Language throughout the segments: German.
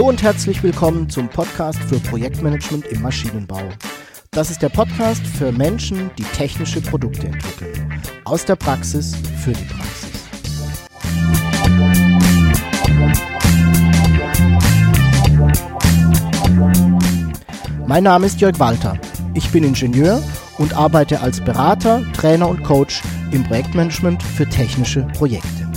Hallo und herzlich willkommen zum Podcast für Projektmanagement im Maschinenbau. Das ist der Podcast für Menschen, die technische Produkte entwickeln. Aus der Praxis für die Praxis. Mein Name ist Jörg Walter. Ich bin Ingenieur und arbeite als Berater, Trainer und Coach im Projektmanagement für technische Projekte.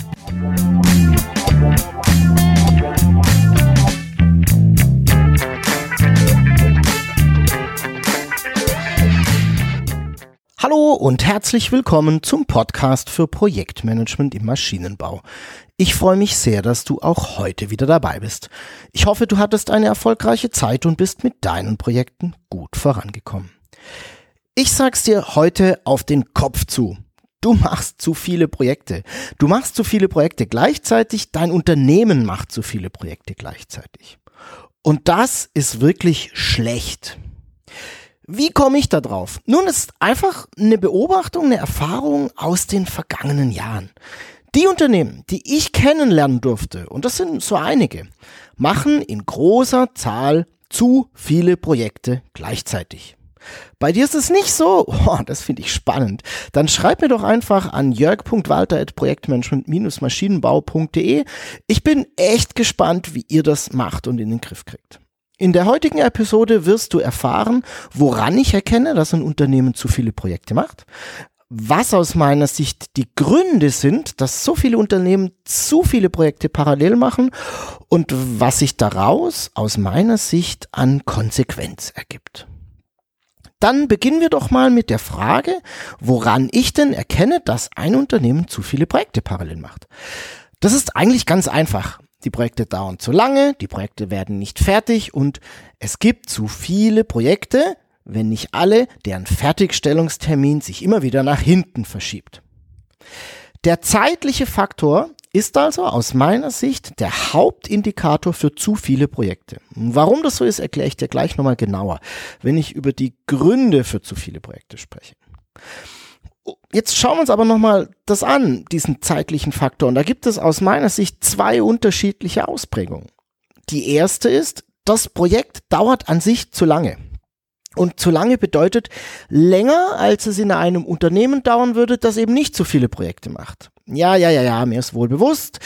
Und herzlich willkommen zum Podcast für Projektmanagement im Maschinenbau. Ich freue mich sehr, dass du auch heute wieder dabei bist. Ich hoffe, du hattest eine erfolgreiche Zeit und bist mit deinen Projekten gut vorangekommen. Ich sag's dir heute auf den Kopf zu. Du machst zu viele Projekte. Du machst zu viele Projekte gleichzeitig. Dein Unternehmen macht zu viele Projekte gleichzeitig. Und das ist wirklich schlecht. Wie komme ich da drauf? Nun, es ist einfach eine Beobachtung, eine Erfahrung aus den vergangenen Jahren. Die Unternehmen, die ich kennenlernen durfte, und das sind so einige, machen in großer Zahl zu viele Projekte gleichzeitig. Bei dir ist es nicht so. Oh, das finde ich spannend. Dann schreib mir doch einfach an jörg.walter.projektmanagement-maschinenbau.de. Ich bin echt gespannt, wie ihr das macht und in den Griff kriegt. In der heutigen Episode wirst du erfahren, woran ich erkenne, dass ein Unternehmen zu viele Projekte macht, was aus meiner Sicht die Gründe sind, dass so viele Unternehmen zu viele Projekte parallel machen und was sich daraus aus meiner Sicht an Konsequenz ergibt. Dann beginnen wir doch mal mit der Frage, woran ich denn erkenne, dass ein Unternehmen zu viele Projekte parallel macht. Das ist eigentlich ganz einfach. Die Projekte dauern zu lange, die Projekte werden nicht fertig und es gibt zu viele Projekte, wenn nicht alle, deren Fertigstellungstermin sich immer wieder nach hinten verschiebt. Der zeitliche Faktor ist also aus meiner Sicht der Hauptindikator für zu viele Projekte. Warum das so ist, erkläre ich dir gleich nochmal genauer, wenn ich über die Gründe für zu viele Projekte spreche. Jetzt schauen wir uns aber nochmal das an, diesen zeitlichen Faktor. Und da gibt es aus meiner Sicht zwei unterschiedliche Ausprägungen. Die erste ist, das Projekt dauert an sich zu lange. Und zu lange bedeutet länger, als es in einem Unternehmen dauern würde, das eben nicht so viele Projekte macht. Ja, ja, ja, ja, mir ist wohl bewusst,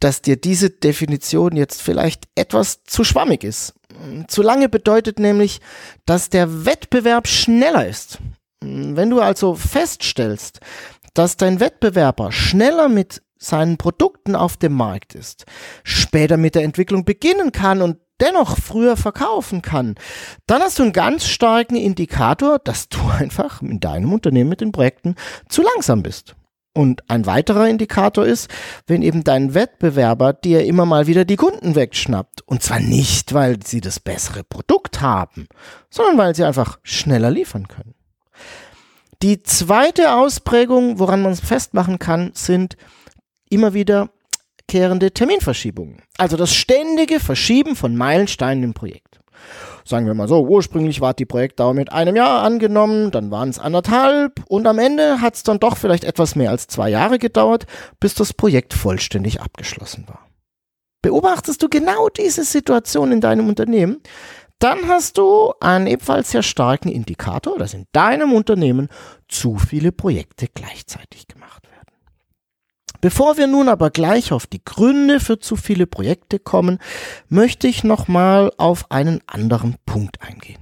dass dir diese Definition jetzt vielleicht etwas zu schwammig ist. Zu lange bedeutet nämlich, dass der Wettbewerb schneller ist. Wenn du also feststellst, dass dein Wettbewerber schneller mit seinen Produkten auf dem Markt ist, später mit der Entwicklung beginnen kann und dennoch früher verkaufen kann, dann hast du einen ganz starken Indikator, dass du einfach in deinem Unternehmen mit den Projekten zu langsam bist. Und ein weiterer Indikator ist, wenn eben dein Wettbewerber dir immer mal wieder die Kunden wegschnappt. Und zwar nicht, weil sie das bessere Produkt haben, sondern weil sie einfach schneller liefern können. Die zweite Ausprägung, woran man es festmachen kann, sind immer wieder wiederkehrende Terminverschiebungen. Also das ständige Verschieben von Meilensteinen im Projekt. Sagen wir mal so, ursprünglich war die Projektdauer mit einem Jahr angenommen, dann waren es anderthalb und am Ende hat es dann doch vielleicht etwas mehr als zwei Jahre gedauert, bis das Projekt vollständig abgeschlossen war. Beobachtest du genau diese Situation in deinem Unternehmen, dann hast du einen ebenfalls sehr starken Indikator, dass in deinem Unternehmen zu viele Projekte gleichzeitig gemacht werden. Bevor wir nun aber gleich auf die Gründe für zu viele Projekte kommen, möchte ich nochmal auf einen anderen Punkt eingehen.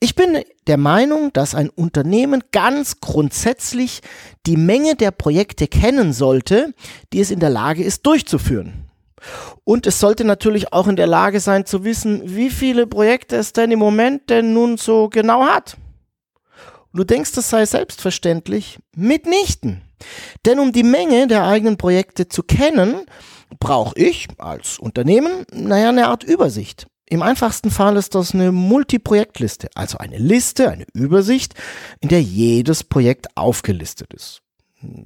Ich bin der Meinung, dass ein Unternehmen ganz grundsätzlich die Menge der Projekte kennen sollte, die es in der Lage ist durchzuführen. Und es sollte natürlich auch in der Lage sein zu wissen, wie viele Projekte es denn im Moment denn nun so genau hat. Du denkst, das sei selbstverständlich? Mitnichten. Denn um die Menge der eigenen Projekte zu kennen, brauche ich als Unternehmen, naja, eine Art Übersicht. Im einfachsten Fall ist das eine Multiprojektliste, also eine Liste, eine Übersicht, in der jedes Projekt aufgelistet ist.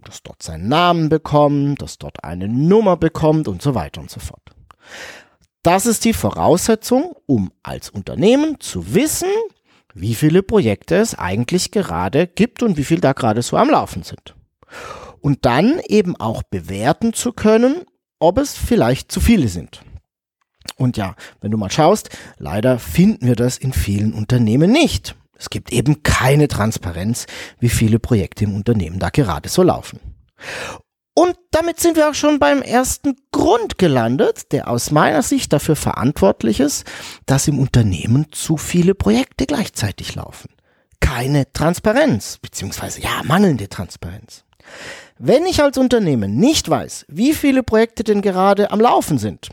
Das dort seinen Namen bekommt, das dort eine Nummer bekommt und so weiter und so fort. Das ist die Voraussetzung, um als Unternehmen zu wissen, wie viele Projekte es eigentlich gerade gibt und wie viel da gerade so am Laufen sind und dann eben auch bewerten zu können, ob es vielleicht zu viele sind. Und ja, wenn du mal schaust, leider finden wir das in vielen Unternehmen nicht. Es gibt eben keine Transparenz, wie viele Projekte im Unternehmen da gerade so laufen. Und damit sind wir auch schon beim ersten Grund gelandet, der aus meiner Sicht dafür verantwortlich ist, dass im Unternehmen zu viele Projekte gleichzeitig laufen. Keine Transparenz, beziehungsweise ja, mangelnde Transparenz. Wenn ich als Unternehmen nicht weiß, wie viele Projekte denn gerade am Laufen sind,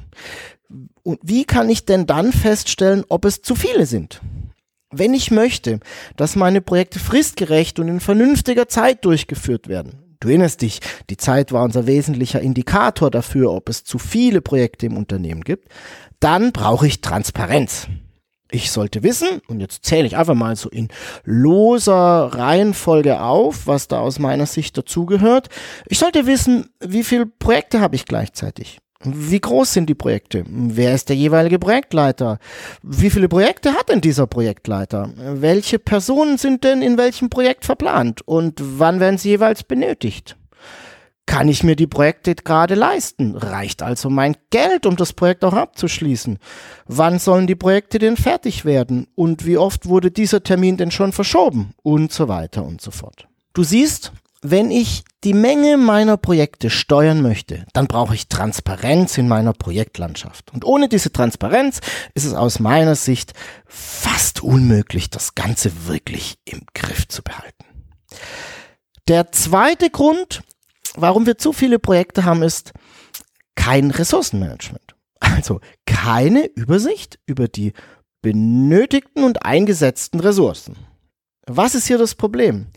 und wie kann ich denn dann feststellen, ob es zu viele sind? Wenn ich möchte, dass meine Projekte fristgerecht und in vernünftiger Zeit durchgeführt werden, du erinnerst dich, die Zeit war unser wesentlicher Indikator dafür, ob es zu viele Projekte im Unternehmen gibt, dann brauche ich Transparenz. Ich sollte wissen, und jetzt zähle ich einfach mal so in loser Reihenfolge auf, was da aus meiner Sicht dazugehört. Ich sollte wissen, wie viele Projekte habe ich gleichzeitig. Wie groß sind die Projekte? Wer ist der jeweilige Projektleiter? Wie viele Projekte hat denn dieser Projektleiter? Welche Personen sind denn in welchem Projekt verplant? Und wann werden sie jeweils benötigt? Kann ich mir die Projekte gerade leisten? Reicht also mein Geld, um das Projekt auch abzuschließen? Wann sollen die Projekte denn fertig werden? Und wie oft wurde dieser Termin denn schon verschoben? Und so weiter und so fort. Du siehst, wenn ich die Menge meiner Projekte steuern möchte, dann brauche ich Transparenz in meiner Projektlandschaft. Und ohne diese Transparenz ist es aus meiner Sicht fast unmöglich, das Ganze wirklich im Griff zu behalten. Der zweite Grund, warum wir zu viele Projekte haben, ist kein Ressourcenmanagement. Also keine Übersicht über die benötigten und eingesetzten Ressourcen. Was ist hier das Problem?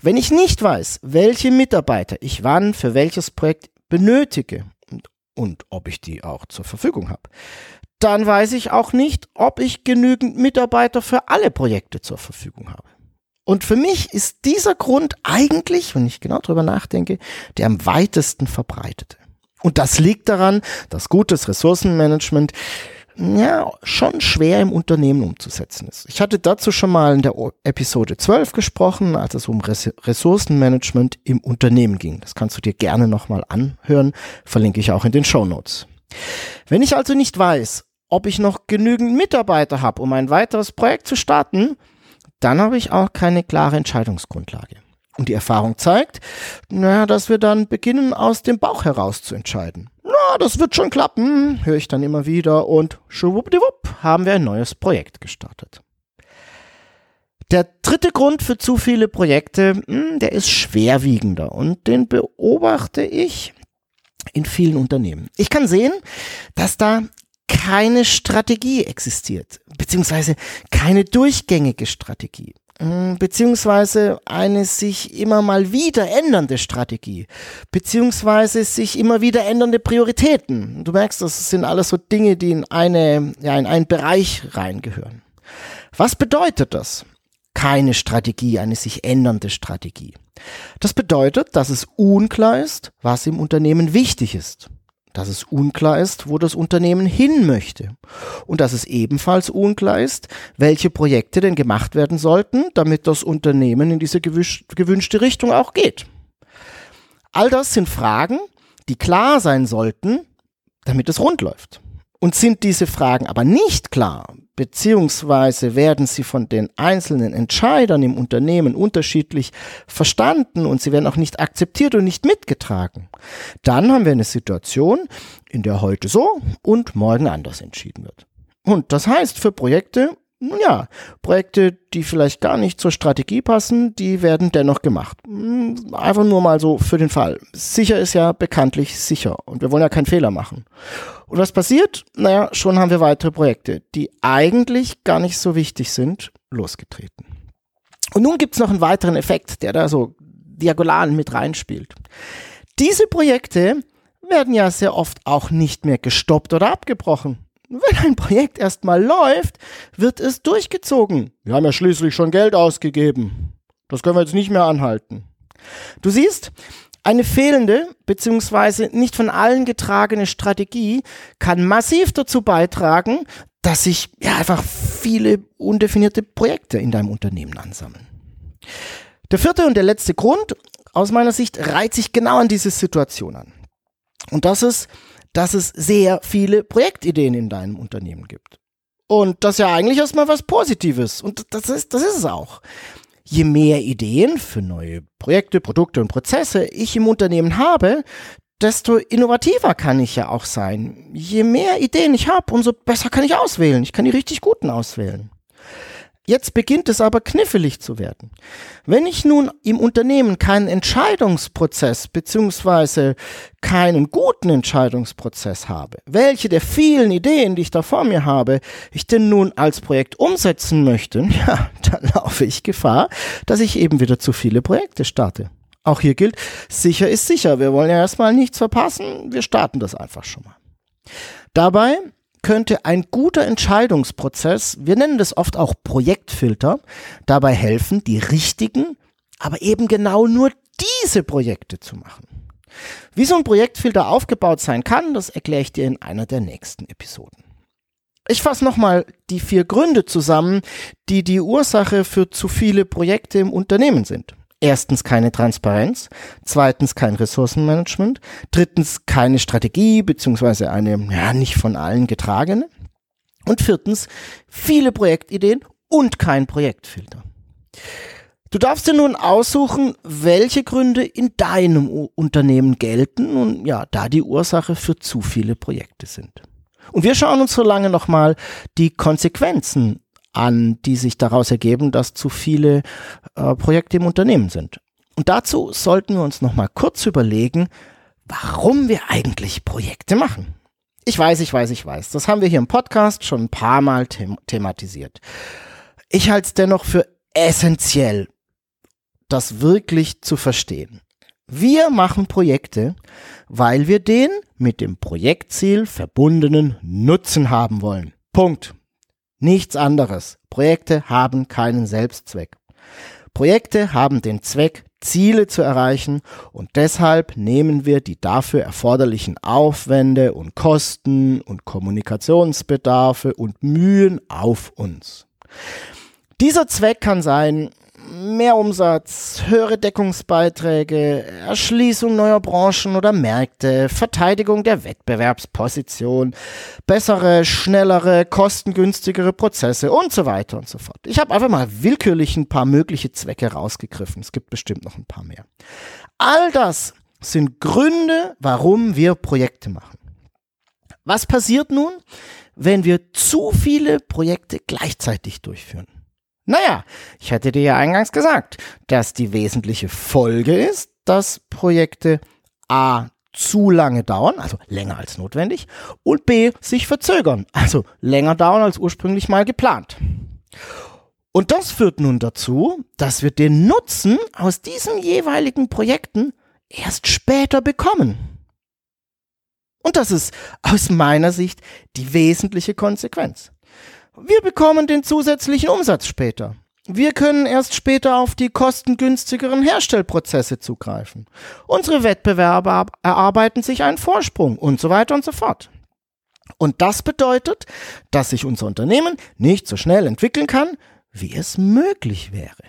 Wenn ich nicht weiß, welche Mitarbeiter ich wann für welches Projekt benötige und, und ob ich die auch zur Verfügung habe, dann weiß ich auch nicht, ob ich genügend Mitarbeiter für alle Projekte zur Verfügung habe. Und für mich ist dieser Grund eigentlich, wenn ich genau drüber nachdenke, der am weitesten verbreitete. Und das liegt daran, dass gutes Ressourcenmanagement ja, schon schwer im Unternehmen umzusetzen ist. Ich hatte dazu schon mal in der Episode 12 gesprochen, als es um Ressourcenmanagement im Unternehmen ging. Das kannst du dir gerne nochmal anhören, verlinke ich auch in den Show Notes. Wenn ich also nicht weiß, ob ich noch genügend Mitarbeiter habe, um ein weiteres Projekt zu starten, dann habe ich auch keine klare Entscheidungsgrundlage. Und die Erfahrung zeigt, naja, dass wir dann beginnen, aus dem Bauch heraus zu entscheiden das wird schon klappen, höre ich dann immer wieder und schwuppdiwupp haben wir ein neues Projekt gestartet. Der dritte Grund für zu viele Projekte, hm, der ist schwerwiegender und den beobachte ich in vielen Unternehmen. Ich kann sehen, dass da keine Strategie existiert, beziehungsweise keine durchgängige Strategie. Hm, beziehungsweise eine sich immer mal wieder ändernde Strategie, beziehungsweise sich immer wieder ändernde Prioritäten. Du merkst, das sind alles so Dinge, die in eine, ja, in einen Bereich reingehören. Was bedeutet das? Keine Strategie, eine sich ändernde Strategie. Das bedeutet, dass es unklar ist, was im Unternehmen wichtig ist dass es unklar ist, wo das Unternehmen hin möchte und dass es ebenfalls unklar ist, welche Projekte denn gemacht werden sollten, damit das Unternehmen in diese gewünschte Richtung auch geht. All das sind Fragen, die klar sein sollten, damit es rund läuft. Und sind diese Fragen aber nicht klar, beziehungsweise werden sie von den einzelnen Entscheidern im Unternehmen unterschiedlich verstanden und sie werden auch nicht akzeptiert und nicht mitgetragen, dann haben wir eine Situation, in der heute so und morgen anders entschieden wird. Und das heißt für Projekte, ja, Projekte, die vielleicht gar nicht zur Strategie passen, die werden dennoch gemacht. Hm, einfach nur mal so für den Fall. Sicher ist ja bekanntlich sicher und wir wollen ja keinen Fehler machen. Und was passiert? Naja, schon haben wir weitere Projekte, die eigentlich gar nicht so wichtig sind, losgetreten. Und nun gibt's noch einen weiteren Effekt, der da so diagonal mit reinspielt. Diese Projekte werden ja sehr oft auch nicht mehr gestoppt oder abgebrochen. Wenn ein Projekt erstmal läuft, wird es durchgezogen. Wir haben ja schließlich schon Geld ausgegeben. Das können wir jetzt nicht mehr anhalten. Du siehst, eine fehlende bzw. nicht von allen getragene Strategie kann massiv dazu beitragen, dass sich ja einfach viele undefinierte Projekte in deinem Unternehmen ansammeln. Der vierte und der letzte Grund aus meiner Sicht reiht sich genau an diese Situation an. Und das ist, dass es sehr viele Projektideen in deinem Unternehmen gibt. Und das ist ja eigentlich erstmal was Positives. Und das ist, das ist es auch. Je mehr Ideen für neue Projekte, Produkte und Prozesse ich im Unternehmen habe, desto innovativer kann ich ja auch sein. Je mehr Ideen ich habe, umso besser kann ich auswählen. Ich kann die richtig guten auswählen. Jetzt beginnt es aber knifflig zu werden. Wenn ich nun im Unternehmen keinen Entscheidungsprozess beziehungsweise keinen guten Entscheidungsprozess habe, welche der vielen Ideen, die ich da vor mir habe, ich denn nun als Projekt umsetzen möchte, ja, dann laufe ich Gefahr, dass ich eben wieder zu viele Projekte starte. Auch hier gilt, sicher ist sicher. Wir wollen ja erstmal nichts verpassen. Wir starten das einfach schon mal. Dabei könnte ein guter Entscheidungsprozess, wir nennen das oft auch Projektfilter, dabei helfen, die richtigen, aber eben genau nur diese Projekte zu machen. Wie so ein Projektfilter aufgebaut sein kann, das erkläre ich dir in einer der nächsten Episoden. Ich fasse nochmal die vier Gründe zusammen, die die Ursache für zu viele Projekte im Unternehmen sind erstens keine Transparenz, zweitens kein Ressourcenmanagement, drittens keine Strategie beziehungsweise eine ja nicht von allen getragene und viertens viele Projektideen und kein Projektfilter. Du darfst dir nun aussuchen, welche Gründe in deinem Unternehmen gelten und ja, da die Ursache für zu viele Projekte sind. Und wir schauen uns so lange nochmal die Konsequenzen an, die sich daraus ergeben, dass zu viele äh, Projekte im Unternehmen sind. Und dazu sollten wir uns noch mal kurz überlegen, warum wir eigentlich Projekte machen. Ich weiß, ich weiß, ich weiß. Das haben wir hier im Podcast schon ein paar Mal them thematisiert. Ich halte es dennoch für essentiell, das wirklich zu verstehen. Wir machen Projekte, weil wir den mit dem Projektziel verbundenen Nutzen haben wollen. Punkt. Nichts anderes. Projekte haben keinen Selbstzweck. Projekte haben den Zweck, Ziele zu erreichen und deshalb nehmen wir die dafür erforderlichen Aufwände und Kosten und Kommunikationsbedarfe und Mühen auf uns. Dieser Zweck kann sein, mehr Umsatz, höhere Deckungsbeiträge, Erschließung neuer Branchen oder Märkte, Verteidigung der Wettbewerbsposition, bessere, schnellere, kostengünstigere Prozesse und so weiter und so fort. Ich habe einfach mal willkürlich ein paar mögliche Zwecke rausgegriffen. Es gibt bestimmt noch ein paar mehr. All das sind Gründe, warum wir Projekte machen. Was passiert nun, wenn wir zu viele Projekte gleichzeitig durchführen? Naja, ich hatte dir ja eingangs gesagt, dass die wesentliche Folge ist, dass Projekte A zu lange dauern, also länger als notwendig, und B sich verzögern, also länger dauern als ursprünglich mal geplant. Und das führt nun dazu, dass wir den Nutzen aus diesen jeweiligen Projekten erst später bekommen. Und das ist aus meiner Sicht die wesentliche Konsequenz. Wir bekommen den zusätzlichen Umsatz später. Wir können erst später auf die kostengünstigeren Herstellprozesse zugreifen. Unsere Wettbewerber erarbeiten sich einen Vorsprung und so weiter und so fort. Und das bedeutet, dass sich unser Unternehmen nicht so schnell entwickeln kann, wie es möglich wäre.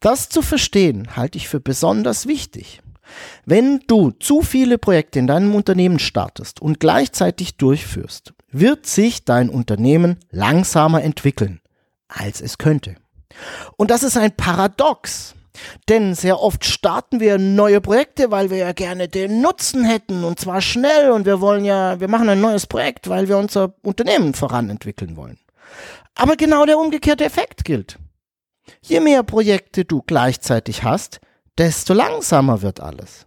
Das zu verstehen halte ich für besonders wichtig. Wenn du zu viele Projekte in deinem Unternehmen startest und gleichzeitig durchführst, wird sich dein Unternehmen langsamer entwickeln, als es könnte. Und das ist ein Paradox. Denn sehr oft starten wir neue Projekte, weil wir ja gerne den Nutzen hätten und zwar schnell und wir wollen ja, wir machen ein neues Projekt, weil wir unser Unternehmen voranentwickeln wollen. Aber genau der umgekehrte Effekt gilt. Je mehr Projekte du gleichzeitig hast, desto langsamer wird alles.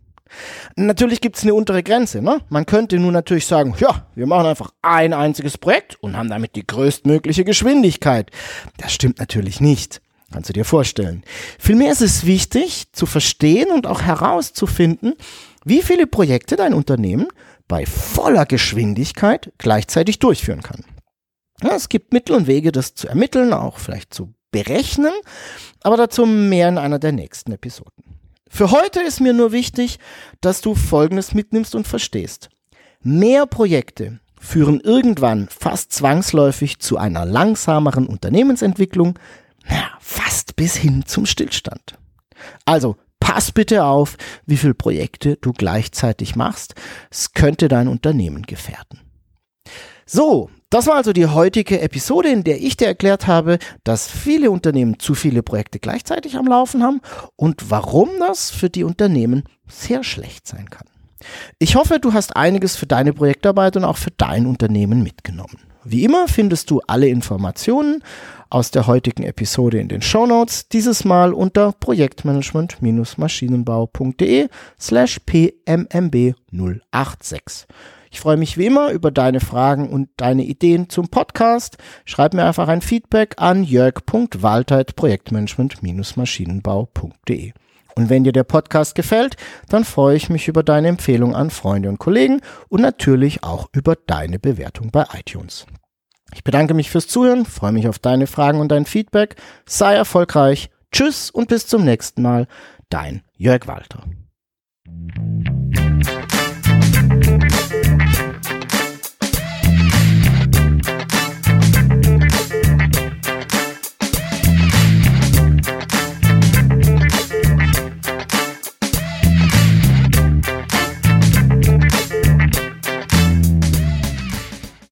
Natürlich gibt es eine untere Grenze. Ne? Man könnte nun natürlich sagen, ja, wir machen einfach ein einziges Projekt und haben damit die größtmögliche Geschwindigkeit. Das stimmt natürlich nicht. Kannst du dir vorstellen. Vielmehr ist es wichtig zu verstehen und auch herauszufinden, wie viele Projekte dein Unternehmen bei voller Geschwindigkeit gleichzeitig durchführen kann. Ja, es gibt Mittel und Wege, das zu ermitteln, auch vielleicht zu berechnen, aber dazu mehr in einer der nächsten Episoden. Für heute ist mir nur wichtig, dass du Folgendes mitnimmst und verstehst. Mehr Projekte führen irgendwann fast zwangsläufig zu einer langsameren Unternehmensentwicklung, naja, fast bis hin zum Stillstand. Also pass bitte auf, wie viele Projekte du gleichzeitig machst. Es könnte dein Unternehmen gefährden. So, das war also die heutige Episode, in der ich dir erklärt habe, dass viele Unternehmen zu viele Projekte gleichzeitig am Laufen haben und warum das für die Unternehmen sehr schlecht sein kann. Ich hoffe, du hast einiges für deine Projektarbeit und auch für dein Unternehmen mitgenommen. Wie immer findest du alle Informationen aus der heutigen Episode in den Show Notes, dieses Mal unter projektmanagement-maschinenbau.de slash pmmb 086. Ich freue mich wie immer über deine Fragen und deine Ideen zum Podcast. Schreib mir einfach ein Feedback an jörg.waltheit-projektmanagement-maschinenbau.de. Und wenn dir der Podcast gefällt, dann freue ich mich über deine Empfehlung an Freunde und Kollegen und natürlich auch über deine Bewertung bei iTunes. Ich bedanke mich fürs Zuhören, freue mich auf deine Fragen und dein Feedback. Sei erfolgreich. Tschüss und bis zum nächsten Mal. Dein Jörg Walter.